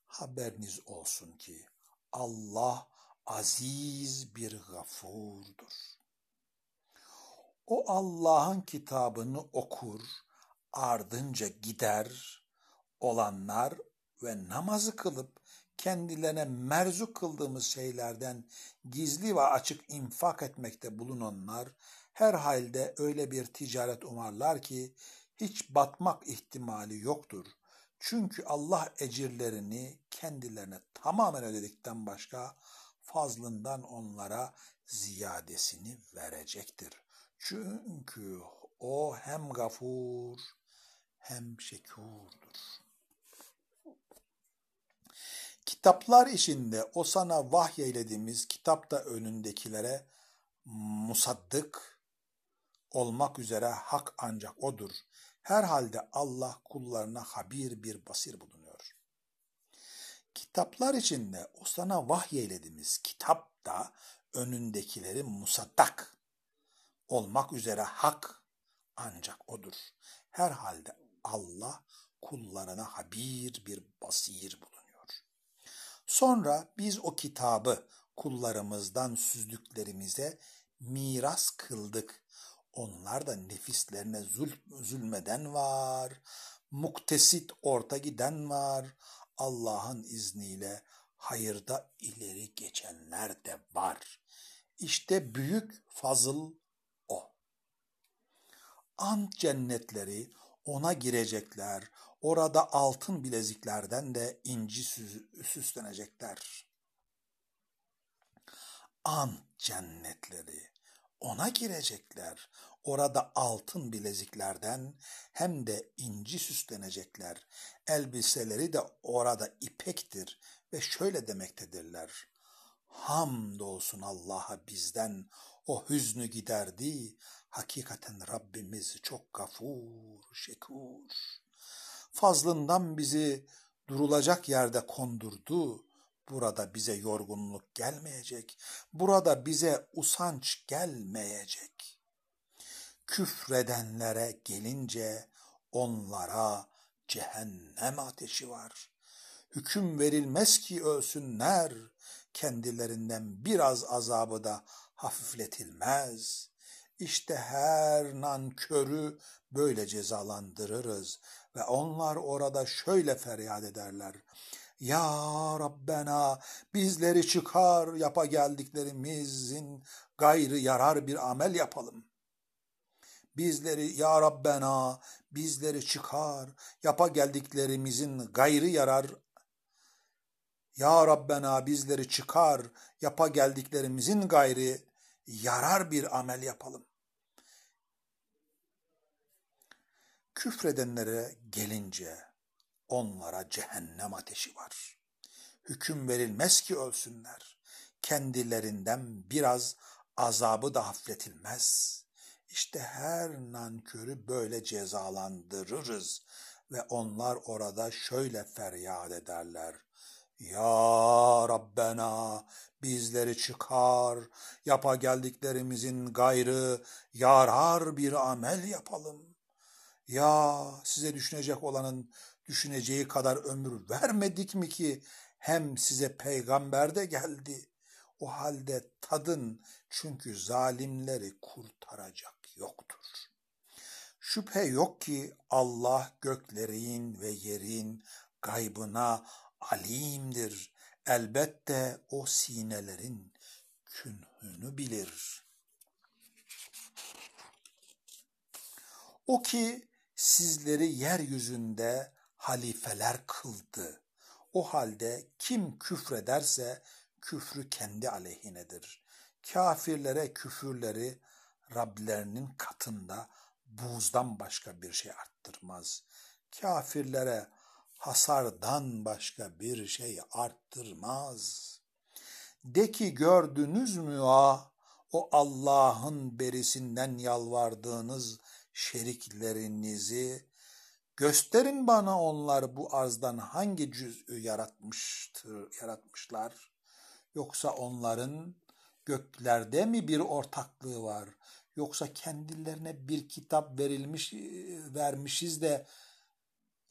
Haberiniz olsun ki Allah aziz bir gafurdur. O Allah'ın kitabını okur, ardınca gider olanlar ve namazı kılıp kendilerine merzu kıldığımız şeylerden gizli ve açık infak etmekte bulunanlar herhalde öyle bir ticaret umarlar ki hiç batmak ihtimali yoktur. Çünkü Allah ecirlerini kendilerine tamamen ödedikten başka fazlından onlara ziyadesini verecektir. Çünkü o hem gafur hem şekurdur. Kitaplar içinde o sana vahyeylediğimiz kitapta önündekilere musaddık olmak üzere hak ancak odur. Herhalde Allah kullarına habir bir basir bulunuyor. Kitaplar içinde o sana vahyeylediğimiz kitap da önündekileri musaddak olmak üzere hak ancak odur. Herhalde Allah kullarına habir bir basir bulunuyor. Sonra biz o kitabı kullarımızdan süzdüklerimize miras kıldık. Onlar da nefislerine zul zulmeden var, muktesit orta giden var, Allah'ın izniyle hayırda ileri geçenler de var. İşte büyük fazıl. Ant cennetleri ona girecekler, orada altın bileziklerden de inci süslenecekler. Ant cennetleri ona girecekler. Orada altın bileziklerden hem de inci süslenecekler. Elbiseleri de orada ipektir ve şöyle demektedirler. Hamdolsun Allah'a bizden o hüznü giderdi. Hakikaten Rabbimiz çok gafur, şekur. Fazlından bizi durulacak yerde kondurdu. Burada bize yorgunluk gelmeyecek. Burada bize usanç gelmeyecek. Küfredenlere gelince onlara cehennem ateşi var. Hüküm verilmez ki ölsünler, kendilerinden biraz azabı da hafifletilmez. İşte her nankörü böyle cezalandırırız ve onlar orada şöyle feryat ederler. Ya Rabbena bizleri çıkar yapa geldiklerimizin gayrı yarar bir amel yapalım. Bizleri ya Rabbena bizleri çıkar yapa geldiklerimizin gayrı yarar ya Rabbena bizleri çıkar yapa geldiklerimizin gayri yarar bir amel yapalım. Küfredenlere gelince onlara cehennem ateşi var. Hüküm verilmez ki ölsünler. Kendilerinden biraz azabı da hafifletilmez. İşte her nankörü böyle cezalandırırız ve onlar orada şöyle feryat ederler. Ya Rabbena bizleri çıkar, yapa geldiklerimizin gayrı yarar bir amel yapalım. Ya size düşünecek olanın düşüneceği kadar ömür vermedik mi ki hem size peygamber de geldi. O halde tadın çünkü zalimleri kurtaracak yoktur. Şüphe yok ki Allah göklerin ve yerin gaybına alimdir. Elbette o sinelerin künhünü bilir. O ki sizleri yeryüzünde halifeler kıldı. O halde kim küfrederse küfrü kendi aleyhinedir. Kafirlere küfürleri Rablerinin katında buzdan başka bir şey arttırmaz. Kafirlere hasardan başka bir şey arttırmaz. De ki gördünüz mü ha o Allah'ın berisinden yalvardığınız şeriklerinizi? Gösterin bana onlar bu arzdan hangi cüz'ü yaratmıştır, yaratmışlar? Yoksa onların göklerde mi bir ortaklığı var? Yoksa kendilerine bir kitap verilmiş vermişiz de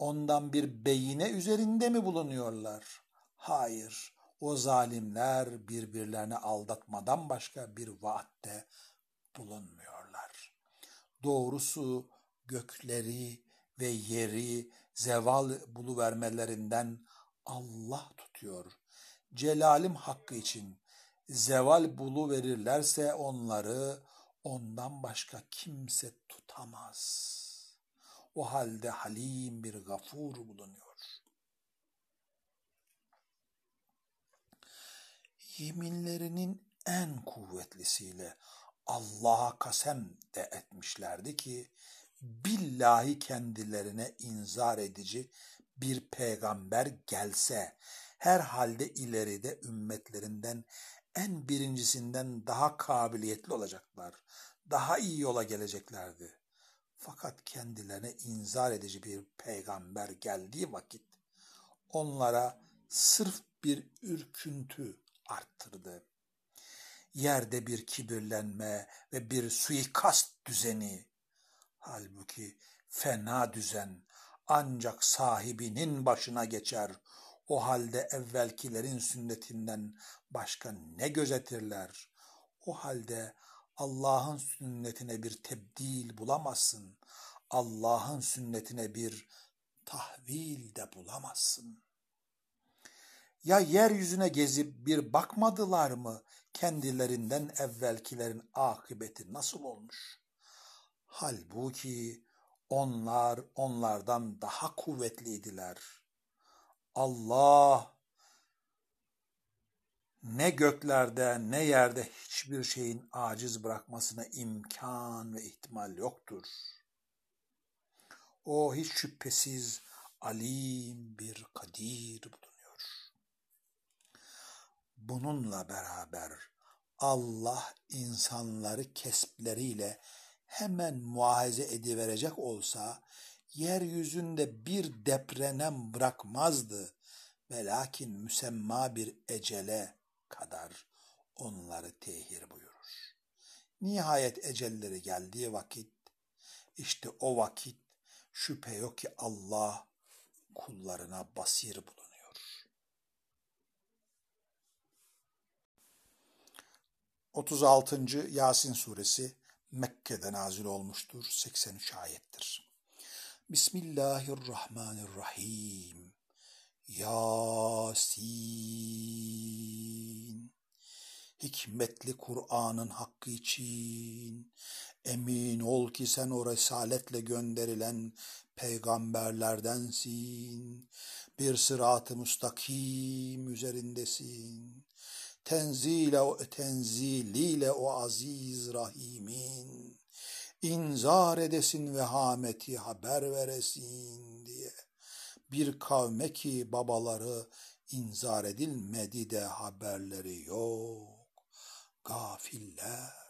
ondan bir beyine üzerinde mi bulunuyorlar? Hayır, o zalimler birbirlerini aldatmadan başka bir vaatte bulunmuyorlar. Doğrusu gökleri ve yeri zeval buluvermelerinden Allah tutuyor. Celalim hakkı için zeval bulu verirlerse onları ondan başka kimse tutamaz. O halde halim bir gafur bulunuyor. Yeminlerinin en kuvvetlisiyle Allah'a kasem de etmişlerdi ki billahi kendilerine inzar edici bir peygamber gelse herhalde ileride ümmetlerinden en birincisinden daha kabiliyetli olacaklar, daha iyi yola geleceklerdi. Fakat kendilerine inzar edici bir peygamber geldiği vakit onlara sırf bir ürküntü arttırdı. Yerde bir kibirlenme ve bir suikast düzeni, halbuki fena düzen ancak sahibinin başına geçer. O halde evvelkilerin sünnetinden başka ne gözetirler? O halde Allah'ın sünnetine bir tebdil bulamazsın. Allah'ın sünnetine bir tahvil de bulamazsın. Ya yeryüzüne gezip bir bakmadılar mı kendilerinden evvelkilerin akıbeti nasıl olmuş? Halbuki onlar onlardan daha kuvvetliydiler. Allah ne göklerde ne yerde hiçbir şeyin aciz bırakmasına imkan ve ihtimal yoktur. O hiç şüphesiz alim bir kadir bulunuyor. Bununla beraber Allah insanları kespleriyle hemen muahize ediverecek olsa yeryüzünde bir deprenem bırakmazdı. Ve lakin müsemma bir ecele kadar onları tehir buyurur. Nihayet ecelleri geldiği vakit, işte o vakit şüphe yok ki Allah kullarına basir bulunuyor. 36. Yasin suresi Mekke'de nazil olmuştur. 83 ayettir. Bismillahirrahmanirrahim. Yasin. Hikmetli Kur'an'ın hakkı için emin ol ki sen o resaletle gönderilen peygamberlerdensin. Bir sırat-ı müstakim üzerindesin. Tenzile tenziliyle o aziz rahimin inzar edesin ve hameti haber veresin bir kavme ki babaları inzar edilmedi de haberleri yok. Gafiller.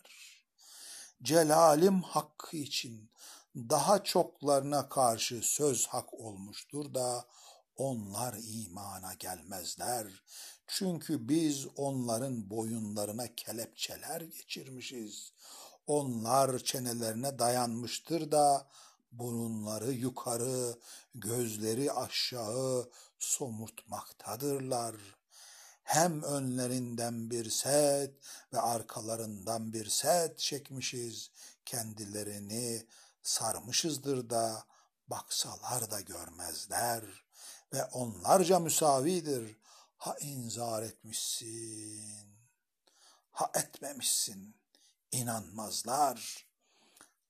celalim hakkı için daha çoklarına karşı söz hak olmuştur da onlar imana gelmezler. Çünkü biz onların boyunlarına kelepçeler geçirmişiz. Onlar çenelerine dayanmıştır da burunları yukarı, gözleri aşağı somurtmaktadırlar. Hem önlerinden bir set ve arkalarından bir set çekmişiz. Kendilerini sarmışızdır da baksalar da görmezler ve onlarca müsavidir. Ha inzar etmişsin, ha etmemişsin, inanmazlar.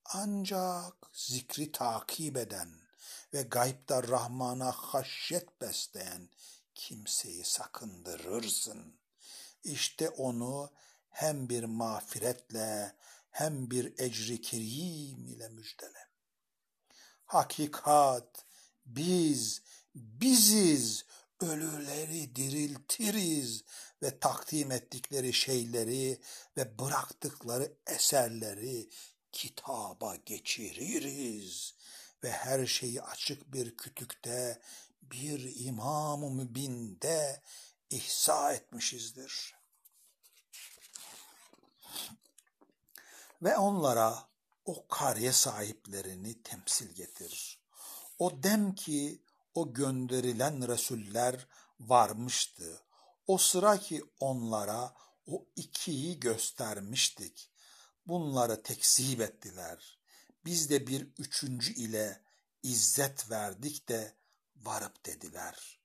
Ancak zikri takip eden ve gaybda Rahman'a haşyet besleyen kimseyi sakındırırsın. İşte onu hem bir mağfiretle hem bir ecri kerim ile müjdele. Hakikat biz, biziz, ölüleri diriltiriz ve takdim ettikleri şeyleri ve bıraktıkları eserleri kitaba geçiririz ve her şeyi açık bir kütükte bir imam-ı mübinde ihsa etmişizdir. Ve onlara o kariye sahiplerini temsil getir. O dem ki o gönderilen Resuller varmıştı. O sıra ki onlara o ikiyi göstermiştik. Bunları tekzip ettiler. Biz de bir üçüncü ile izzet verdik de varıp dediler.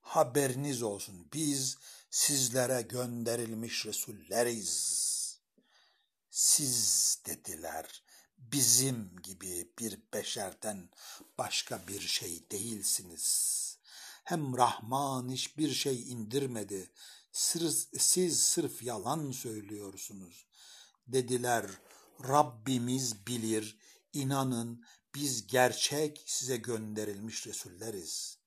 Haberiniz olsun biz sizlere gönderilmiş Resulleriz. Siz dediler bizim gibi bir beşerden başka bir şey değilsiniz. Hem Rahman hiçbir şey indirmedi. Siz sırf yalan söylüyorsunuz. Dediler. Rabbimiz bilir, inanın biz gerçek size gönderilmiş Resulleriz.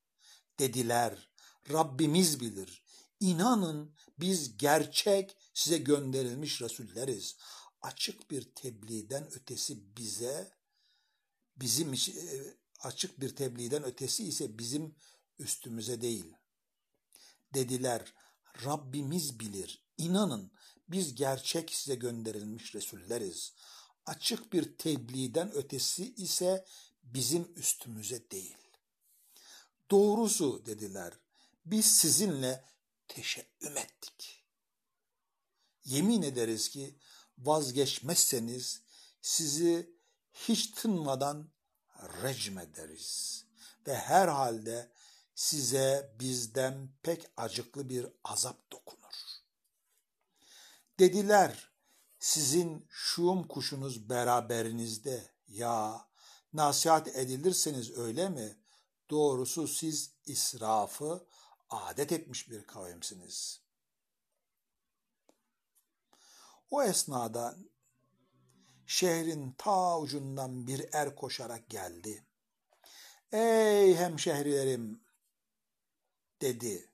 Dediler. Rabbimiz bilir, inanın biz gerçek size gönderilmiş Resulleriz. Açık bir tebliğden ötesi bize bizim e, açık bir tebliğden ötesi ise bizim üstümüze değil. Dediler. Rabbimiz bilir. İnanın biz gerçek size gönderilmiş Resulleriz. Açık bir tebliğden ötesi ise bizim üstümüze değil. Doğrusu dediler biz sizinle teşebbüm ettik. Yemin ederiz ki vazgeçmezseniz sizi hiç tınmadan recm ederiz ve herhalde size bizden pek acıklı bir azap dokunur. Dediler, sizin şuum kuşunuz beraberinizde ya nasihat edilirseniz öyle mi? Doğrusu siz israfı adet etmiş bir kavimsiniz. O esnada şehrin ta ucundan bir er koşarak geldi. Ey hemşehrilerim dedi.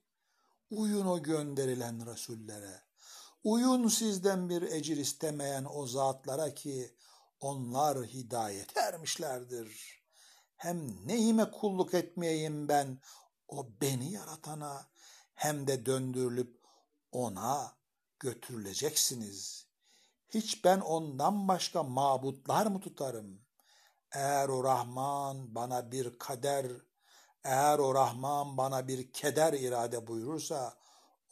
Uyun o gönderilen Resullere. Uyun sizden bir ecir istemeyen o zatlara ki onlar hidayet ermişlerdir. Hem neyime kulluk etmeyeyim ben o beni yaratana hem de döndürülüp ona götürüleceksiniz hiç ben ondan başka mabutlar mı tutarım? Eğer o Rahman bana bir kader, eğer o Rahman bana bir keder irade buyurursa,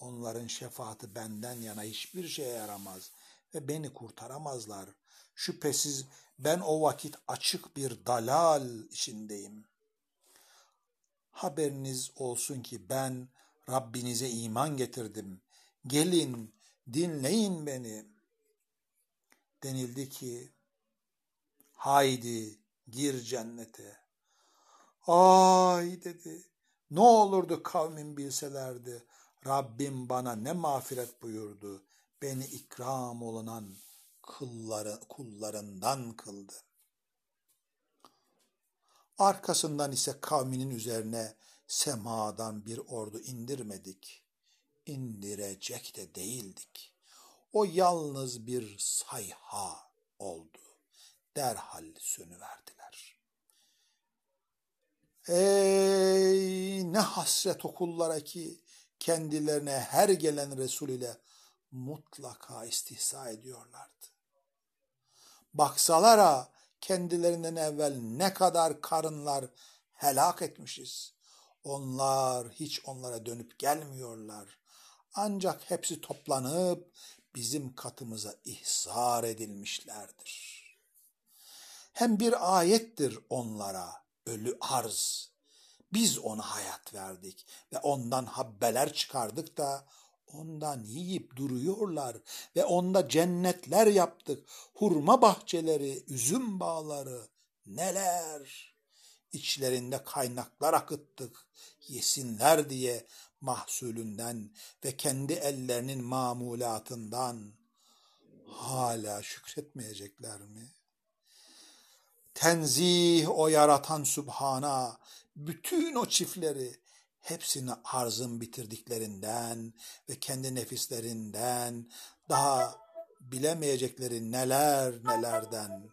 onların şefaati benden yana hiçbir şeye yaramaz ve beni kurtaramazlar. Şüphesiz ben o vakit açık bir dalal içindeyim. Haberiniz olsun ki ben Rabbinize iman getirdim. Gelin, dinleyin beni.'' denildi ki haydi gir cennete. Ay dedi ne olurdu kavmin bilselerdi Rabbim bana ne mağfiret buyurdu beni ikram olunan kılları, kullarından kıldı. Arkasından ise kavminin üzerine semadan bir ordu indirmedik. İndirecek de değildik. O yalnız bir sayha oldu. derhal sönüverdiler. Ey ne hasret okullara ki kendilerine her gelen Resul ile mutlaka istihsa ediyorlardı. Baksalara kendilerinden evvel ne kadar karınlar helak etmişiz. Onlar hiç onlara dönüp gelmiyorlar. Ancak hepsi toplanıp bizim katımıza ihzar edilmişlerdir. Hem bir ayettir onlara ölü arz. Biz ona hayat verdik ve ondan habbeler çıkardık da ondan yiyip duruyorlar ve onda cennetler yaptık. Hurma bahçeleri, üzüm bağları, neler. İçlerinde kaynaklar akıttık yesinler diye mahsulünden ve kendi ellerinin mamulatından hala şükretmeyecekler mi? Tenzih o yaratan Sübhana bütün o çiftleri hepsini arzın bitirdiklerinden ve kendi nefislerinden daha bilemeyecekleri neler nelerden.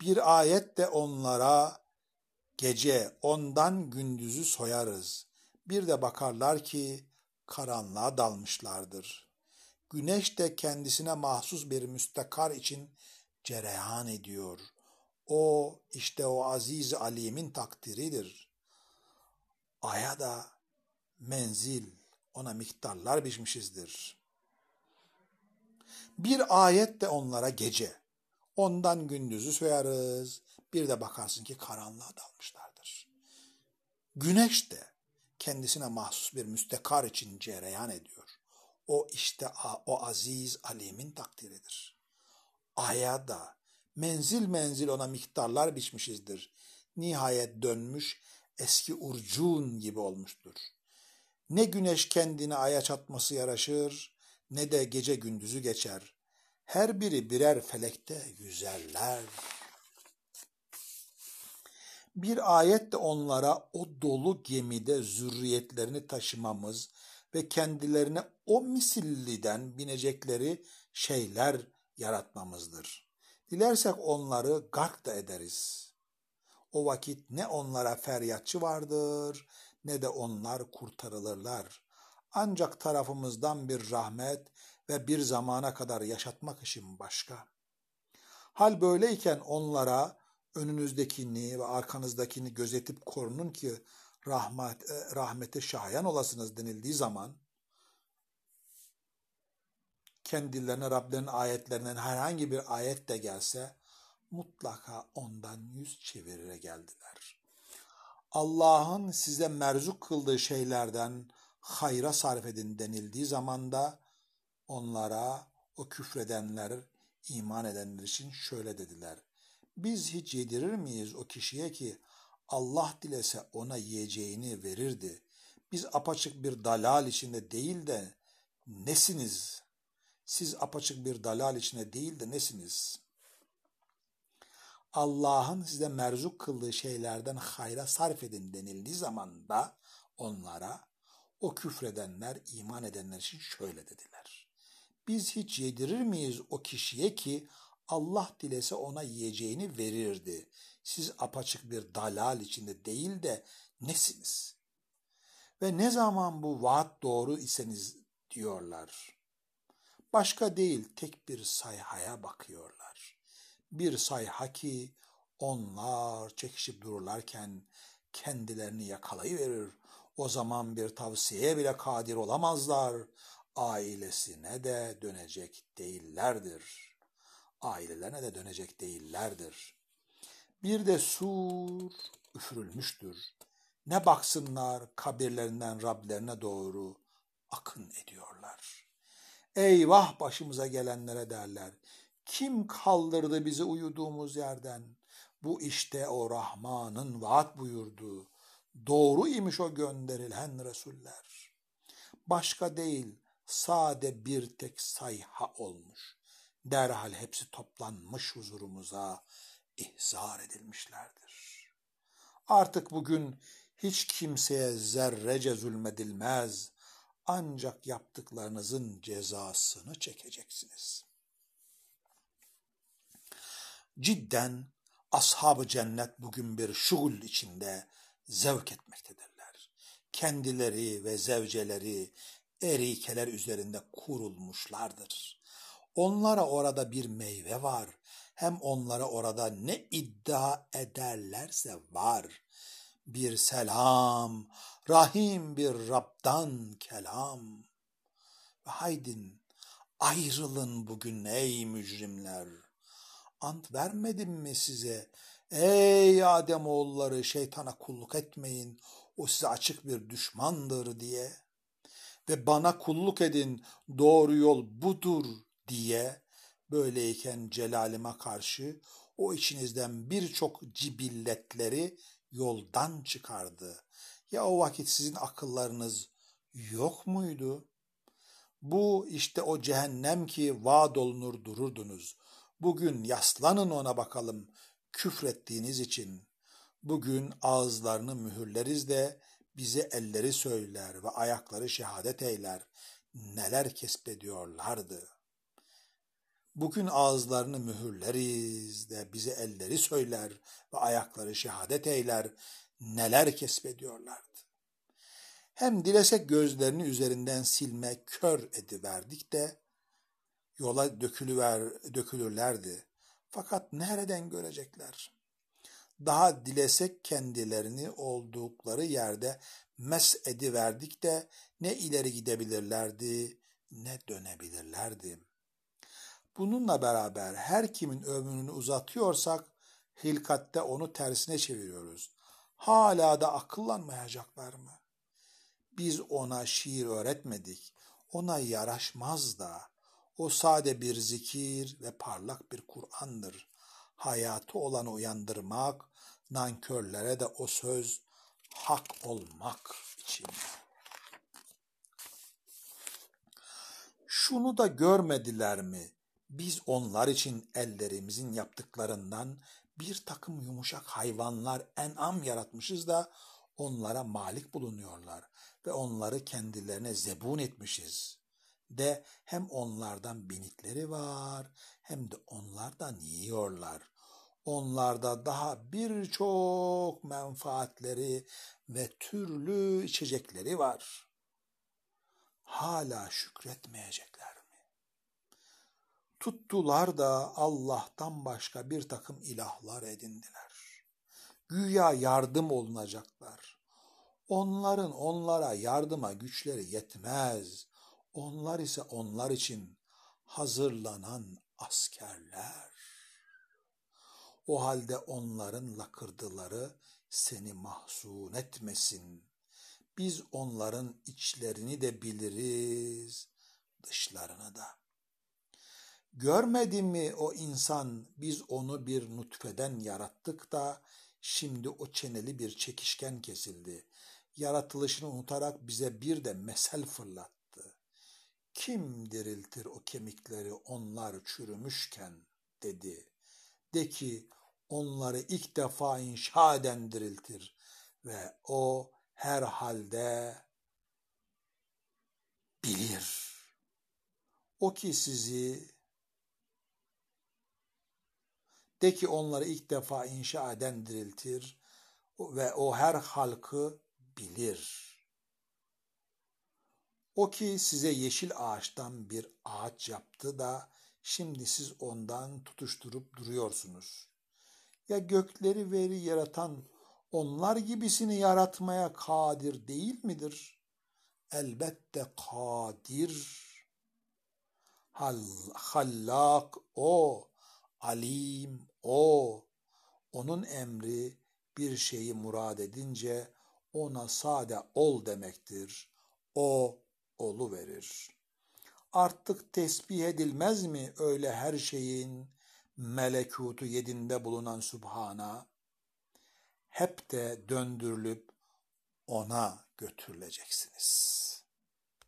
Bir ayet de onlara gece ondan gündüzü soyarız. Bir de bakarlar ki karanlığa dalmışlardır. Güneş de kendisine mahsus bir müstakar için cereyan ediyor. O işte o aziz alimin takdiridir. Aya da menzil ona miktarlar biçmişizdir. Bir ayet de onlara gece. Ondan gündüzü soyarız. Bir de bakarsın ki karanlığa dalmışlardır. Güneş de kendisine mahsus bir müstekar için cereyan ediyor. O işte o aziz alimin takdiridir. Aya da menzil menzil ona miktarlar biçmişizdir. Nihayet dönmüş eski urcun gibi olmuştur. Ne güneş kendini aya çatması yaraşır, ne de gece gündüzü geçer. Her biri birer felekte yüzerler. Bir ayet de onlara o dolu gemide zürriyetlerini taşımamız ve kendilerine o misilliden binecekleri şeyler yaratmamızdır. Dilersek onları gark da ederiz. O vakit ne onlara feryatçı vardır ne de onlar kurtarılırlar. Ancak tarafımızdan bir rahmet ve bir zamana kadar yaşatmak için başka. Hal böyleyken onlara önünüzdekini ve arkanızdakini gözetip korunun ki rahmet, e, rahmete şayan olasınız denildiği zaman kendilerine Rablerinin ayetlerinden herhangi bir ayet de gelse mutlaka ondan yüz çevirire geldiler. Allah'ın size merzuk kıldığı şeylerden hayra sarf edin denildiği zaman da onlara o küfredenler, iman edenler için şöyle dediler. Biz hiç yedirir miyiz o kişiye ki Allah dilese ona yiyeceğini verirdi. Biz apaçık bir dalal içinde değil de nesiniz? Siz apaçık bir dalal içinde değil de nesiniz? Allah'ın size merzuk kıldığı şeylerden hayra sarf edin denildiği zaman da onlara o küfredenler, iman edenler için şöyle dediler. Biz hiç yedirir miyiz o kişiye ki Allah dilese ona yiyeceğini verirdi. Siz apaçık bir dalal içinde değil de nesiniz? Ve ne zaman bu vaat doğru iseniz diyorlar. Başka değil tek bir sayhaya bakıyorlar. Bir sayha ki onlar çekişip dururlarken kendilerini yakalayıverir. O zaman bir tavsiyeye bile kadir olamazlar. Ailesine de dönecek değillerdir.'' ailelerine de dönecek değillerdir. Bir de sur üfürülmüştür. Ne baksınlar kabirlerinden Rablerine doğru akın ediyorlar. Eyvah başımıza gelenlere derler. Kim kaldırdı bizi uyuduğumuz yerden? Bu işte o Rahman'ın vaat buyurduğu. Doğru imiş o gönderilen Resuller. Başka değil, sade bir tek sayha olmuş derhal hepsi toplanmış huzurumuza ihzar edilmişlerdir. Artık bugün hiç kimseye zerrece zulmedilmez, ancak yaptıklarınızın cezasını çekeceksiniz. Cidden ashab-ı cennet bugün bir şugul içinde zevk etmektedirler. Kendileri ve zevceleri erikeler üzerinde kurulmuşlardır. Onlara orada bir meyve var. Hem onlara orada ne iddia ederlerse var. Bir selam, rahim bir Rab'dan kelam. Ve haydin ayrılın bugün ey mücrimler. Ant vermedim mi size? Ey Adem oğulları şeytana kulluk etmeyin. O size açık bir düşmandır diye. Ve bana kulluk edin doğru yol budur diye. Böyleyken celalime karşı o içinizden birçok cibilletleri yoldan çıkardı. Ya o vakit sizin akıllarınız yok muydu? Bu işte o cehennem ki vaad olunur dururdunuz. Bugün yaslanın ona bakalım küfrettiğiniz için. Bugün ağızlarını mühürleriz de bize elleri söyler ve ayakları şehadet eyler. Neler kesbediyorlardı. Bugün ağızlarını mühürleriz de bize elleri söyler ve ayakları şehadet eyler. Neler kesbediyorlardı. Hem dilesek gözlerini üzerinden silme kör ediverdik de yola dökülüver, dökülürlerdi. Fakat nereden görecekler? Daha dilesek kendilerini oldukları yerde mes ediverdik de ne ileri gidebilirlerdi ne dönebilirlerdi. Bununla beraber her kimin ömrünü uzatıyorsak hilkatte onu tersine çeviriyoruz. Hala da akıllanmayacaklar mı? Biz ona şiir öğretmedik. Ona yaraşmaz da. O sade bir zikir ve parlak bir Kur'an'dır. Hayatı olanı uyandırmak, nankörlere de o söz hak olmak için. Şunu da görmediler mi? Biz onlar için ellerimizin yaptıklarından bir takım yumuşak hayvanlar en'am yaratmışız da onlara malik bulunuyorlar ve onları kendilerine zebun etmişiz. De hem onlardan binitleri var hem de onlardan yiyorlar. Onlarda daha birçok menfaatleri ve türlü içecekleri var. Hala şükretmeyecekler? Tuttular da Allah'tan başka bir takım ilahlar edindiler. Güya yardım olunacaklar Onların onlara yardıma güçleri yetmez. Onlar ise onlar için hazırlanan askerler. O halde onların lakırdıları seni mahzun etmesin. Biz onların içlerini de biliriz, dışlarını da. Görmedi mi o insan biz onu bir nutfeden yarattık da şimdi o çeneli bir çekişken kesildi yaratılışını unutarak bize bir de mesel fırlattı. Kim diriltir o kemikleri onlar çürümüşken dedi. De ki onları ilk defa inşa eden diriltir ve o her halde bilir. O ki sizi de ki onları ilk defa inşa eden diriltir ve o her halkı bilir. O ki size yeşil ağaçtan bir ağaç yaptı da şimdi siz ondan tutuşturup duruyorsunuz. Ya gökleri veri yaratan onlar gibisini yaratmaya kadir değil midir? Elbette kadir. Hal, hallak o, alim o. Onun emri bir şeyi murad edince ona sade ol demektir. O olu verir. Artık tesbih edilmez mi öyle her şeyin melekutu yedinde bulunan Subhana? Hep de döndürülüp ona götürüleceksiniz.''